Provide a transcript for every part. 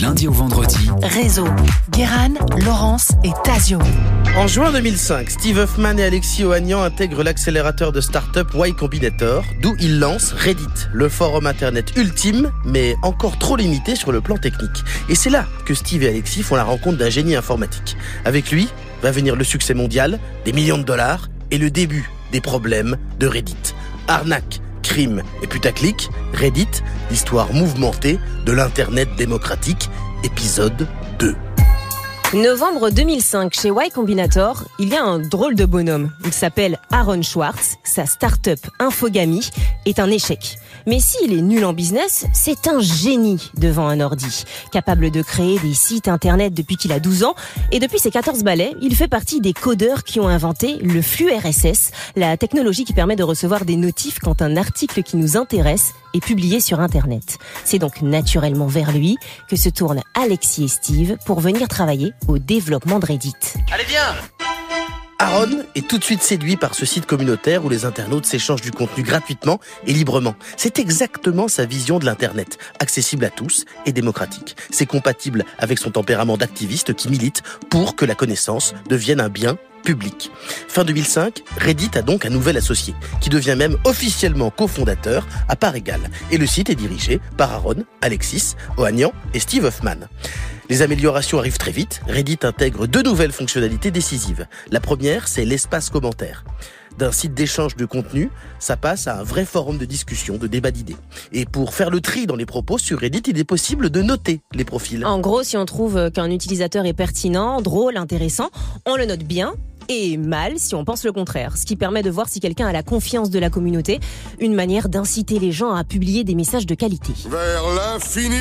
lundi au vendredi. Réseau, Guéran, Laurence et Tazio. En juin 2005, Steve Huffman et Alexis Ohanian intègrent l'accélérateur de start-up Y Combinator, d'où ils lancent Reddit, le forum internet ultime, mais encore trop limité sur le plan technique. Et c'est là que Steve et Alexis font la rencontre d'un génie informatique. Avec lui va venir le succès mondial, des millions de dollars et le début des problèmes de Reddit. Arnaque, crime et putaclic, Reddit, l'histoire mouvementée de l'Internet démocratique, épisode 2. Novembre 2005, chez Y Combinator, il y a un drôle de bonhomme. Il s'appelle Aaron Schwartz. Sa start-up est un échec. Mais s'il est nul en business, c'est un génie devant un ordi. Capable de créer des sites internet depuis qu'il a 12 ans. Et depuis ses 14 balais, il fait partie des codeurs qui ont inventé le flux RSS, la technologie qui permet de recevoir des notifs quand un article qui nous intéresse est publié sur Internet. C'est donc naturellement vers lui que se tournent Alexis et Steve pour venir travailler au développement de Reddit. Allez viens Aaron est tout de suite séduit par ce site communautaire où les internautes s'échangent du contenu gratuitement et librement. C'est exactement sa vision de l'Internet, accessible à tous et démocratique. C'est compatible avec son tempérament d'activiste qui milite pour que la connaissance devienne un bien public. Fin 2005, Reddit a donc un nouvel associé, qui devient même officiellement cofondateur à part égale. Et le site est dirigé par Aaron, Alexis, Ohanian et Steve Hoffman. Les améliorations arrivent très vite. Reddit intègre deux nouvelles fonctionnalités décisives. La première, c'est l'espace commentaire. D'un site d'échange de contenu, ça passe à un vrai forum de discussion, de débat d'idées. Et pour faire le tri dans les propos sur Reddit, il est possible de noter les profils. En gros, si on trouve qu'un utilisateur est pertinent, drôle, intéressant, on le note bien et mal si on pense le contraire, ce qui permet de voir si quelqu'un a la confiance de la communauté, une manière d'inciter les gens à publier des messages de qualité. Vers l'infini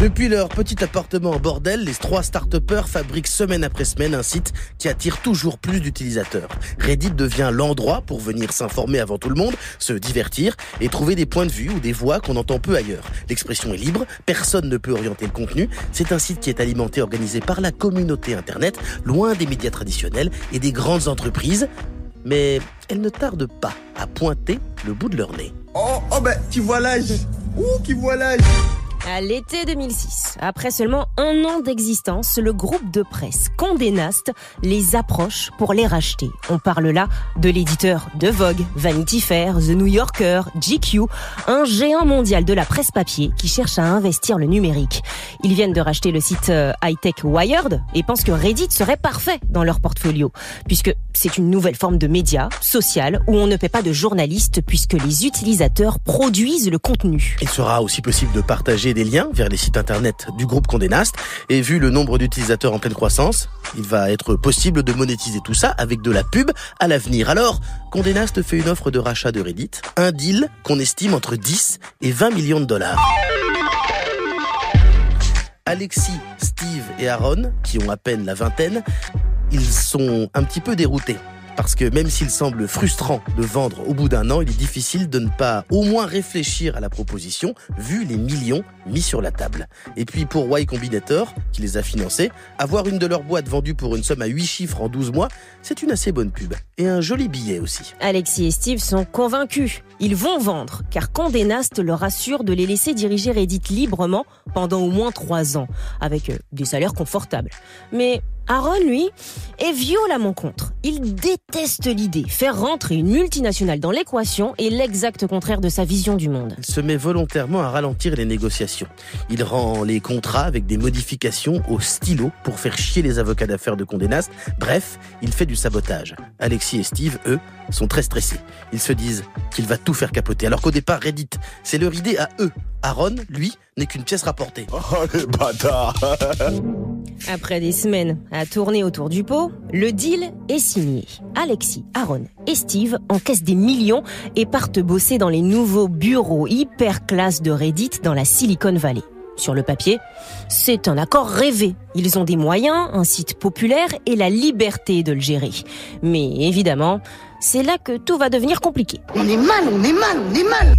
Depuis leur petit appartement en bordel, les trois start fabriquent semaine après semaine un site qui attire toujours plus d'utilisateurs. Reddit devient l'endroit pour venir s'informer avant tout le monde, se divertir et trouver des points de vue ou des voix qu'on entend peu ailleurs. L'expression est libre, personne ne peut orienter le contenu. C'est un site qui est alimenté, organisé par la communauté Internet, loin des médias traditionnels et des grandes entreprises. Mais elles ne tardent pas à pointer le bout de leur nez. Oh, oh ben, qui voit l'âge Ouh, qui voit l'âge À l'été 2006, après seulement un an d'existence, le groupe de presse Condé Nast les approche pour les racheter. On parle là de l'éditeur de Vogue, Vanity Fair, The New Yorker, GQ, un géant mondial de la presse papier qui cherche à investir le numérique. Ils viennent de racheter le site euh, high-tech Wired et pensent que Reddit serait parfait dans leur portfolio, puisque c'est une nouvelle forme de média social où on ne paie pas de journalistes puisque les utilisateurs produisent le contenu. Il sera aussi possible de partager des liens vers les sites internet du groupe Condé Nast. Et vu le nombre d'utilisateurs en pleine croissance, il va être possible de monétiser tout ça avec de la pub à l'avenir. Alors, Condé Nast fait une offre de rachat de Reddit, un deal qu'on estime entre 10 et 20 millions de dollars. Alexis, Steve et Aaron, qui ont à peine la vingtaine, ils sont un petit peu déroutés. Parce que même s'il semble frustrant de vendre au bout d'un an, il est difficile de ne pas au moins réfléchir à la proposition, vu les millions mis sur la table. Et puis pour Y Combinator, qui les a financés, avoir une de leurs boîtes vendue pour une somme à 8 chiffres en 12 mois, c'est une assez bonne pub. Et un joli billet aussi. Alexis et Steve sont convaincus. Ils vont vendre, car Condé Nast leur assure de les laisser diriger Reddit librement pendant au moins 3 ans, avec euh, des salaires confortables. Mais Aaron, lui, est violemment contre. Il déteste l'idée. Faire rentrer une multinationale dans l'équation est l'exact contraire de sa vision du monde. Il se met volontairement à ralentir les négociations. Il rend les contrats avec des modifications au stylo pour faire chier les avocats d'affaires de Condé Nast. Bref, il fait du sabotage. Alexis et Steve, eux, sont très stressés. Ils se disent qu'il va tout faire capoter. Alors qu'au départ, Reddit, c'est leur idée à eux. Aaron, lui, n'est qu'une pièce rapportée. Oh les bâtards Après des semaines à tourner autour du pot, le deal est signé. Alexis, Aaron et Steve encaissent des millions et partent bosser dans les nouveaux bureaux hyper classe de Reddit dans la Silicon Valley. Sur le papier, c'est un accord rêvé. Ils ont des moyens, un site populaire et la liberté de le gérer. Mais évidemment, c'est là que tout va devenir compliqué. On est mal, on est mal, on est mal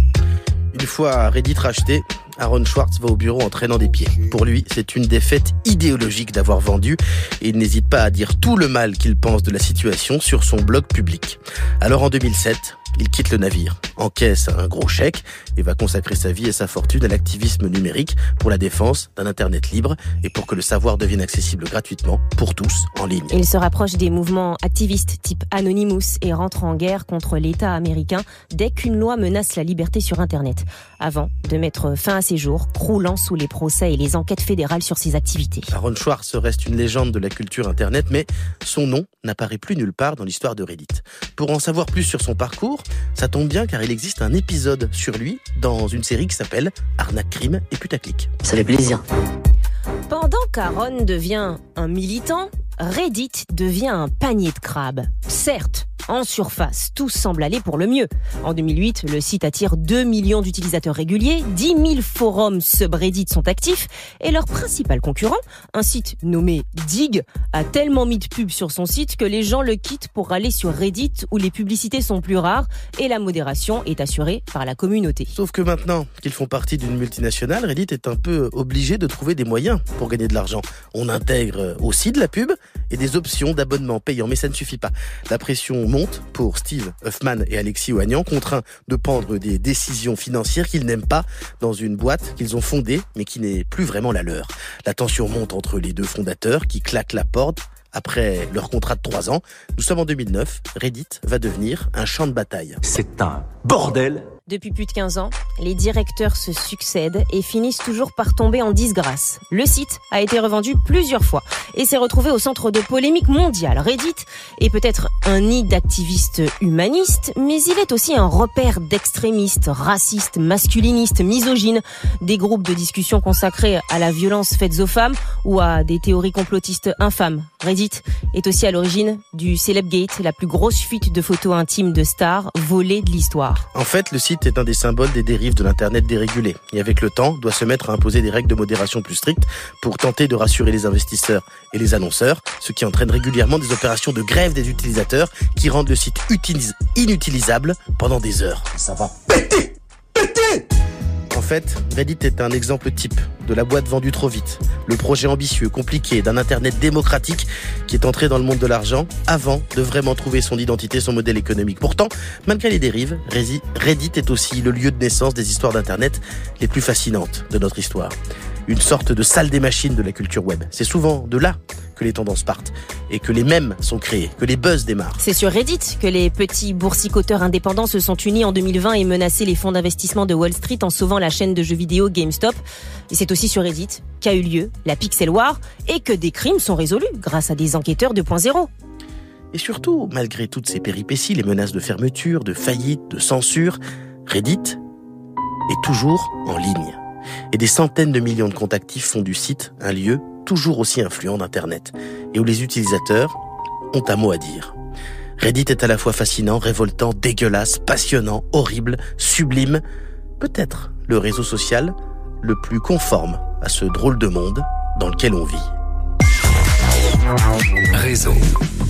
Une fois Reddit racheté, Aaron Schwartz va au bureau en traînant des pieds. Pour lui, c'est une défaite idéologique d'avoir vendu et il n'hésite pas à dire tout le mal qu'il pense de la situation sur son blog public. Alors en 2007, il quitte le navire, encaisse un gros chèque et va consacrer sa vie et sa fortune à l'activisme numérique pour la défense d'un Internet libre et pour que le savoir devienne accessible gratuitement pour tous en ligne. Il se rapproche des mouvements activistes type Anonymous et rentre en guerre contre l'État américain dès qu'une loi menace la liberté sur Internet, avant de mettre fin à ses jours, croulant sous les procès et les enquêtes fédérales sur ses activités. Aaron Schwartz reste une légende de la culture Internet, mais son nom n'apparaît plus nulle part dans l'histoire de Reddit. Pour en savoir plus sur son parcours, ça tombe bien car il existe un épisode sur lui dans une série qui s'appelle Arnaque, crime et putaclic. Ça fait plaisir. Pendant qu'Aaron devient un militant, Reddit devient un panier de crabes. Certes, en surface, tout semble aller pour le mieux. En 2008, le site attire 2 millions d'utilisateurs réguliers, 10 000 forums subreddit sont actifs et leur principal concurrent, un site nommé Dig, a tellement mis de pubs sur son site que les gens le quittent pour aller sur Reddit où les publicités sont plus rares et la modération est assurée par la communauté. Sauf que maintenant qu'ils font partie d'une multinationale, Reddit est un peu obligé de trouver des moyens pour gagner de l'argent. On intègre aussi de la pub et des options d'abonnement payant, mais ça ne suffit pas. La pression monte pour Steve Huffman et Alexis Oignan, contraints de prendre des décisions financières qu'ils n'aiment pas dans une boîte qu'ils ont fondée, mais qui n'est plus vraiment la leur. La tension monte entre les deux fondateurs qui claquent la porte après leur contrat de trois ans. Nous sommes en 2009. Reddit va devenir un champ de bataille. C'est un bordel depuis plus de 15 ans, les directeurs se succèdent et finissent toujours par tomber en disgrâce. Le site a été revendu plusieurs fois et s'est retrouvé au centre de polémiques mondiales. Reddit est peut-être un nid d'activistes humanistes, mais il est aussi un repère d'extrémistes, racistes, masculinistes, misogynes, des groupes de discussion consacrés à la violence faite aux femmes ou à des théories complotistes infâmes. Reddit est aussi à l'origine du Celebgate, la plus grosse fuite de photos intimes de stars volées de l'histoire. En fait, le site est un des symboles des dérives de l'Internet dérégulé et avec le temps doit se mettre à imposer des règles de modération plus strictes pour tenter de rassurer les investisseurs et les annonceurs, ce qui entraîne régulièrement des opérations de grève des utilisateurs qui rendent le site inutilisable pendant des heures. Ça va péter Péter en fait, Reddit est un exemple type de la boîte vendue trop vite, le projet ambitieux, compliqué d'un Internet démocratique qui est entré dans le monde de l'argent avant de vraiment trouver son identité, son modèle économique. Pourtant, malgré les dérives, Reddit est aussi le lieu de naissance des histoires d'Internet les plus fascinantes de notre histoire une sorte de salle des machines de la culture web. C'est souvent de là que les tendances partent et que les mèmes sont créés, que les buzz démarrent. C'est sur Reddit que les petits boursicoteurs indépendants se sont unis en 2020 et menacé les fonds d'investissement de Wall Street en sauvant la chaîne de jeux vidéo GameStop. Et c'est aussi sur Reddit qu'a eu lieu la Pixel War et que des crimes sont résolus grâce à des enquêteurs 2.0. Et surtout, malgré toutes ces péripéties, les menaces de fermeture, de faillite, de censure, Reddit est toujours en ligne et des centaines de millions de comptes font du site un lieu toujours aussi influent d'Internet et où les utilisateurs ont un mot à dire. Reddit est à la fois fascinant, révoltant, dégueulasse, passionnant, horrible, sublime, peut-être le réseau social le plus conforme à ce drôle de monde dans lequel on vit. Réseau.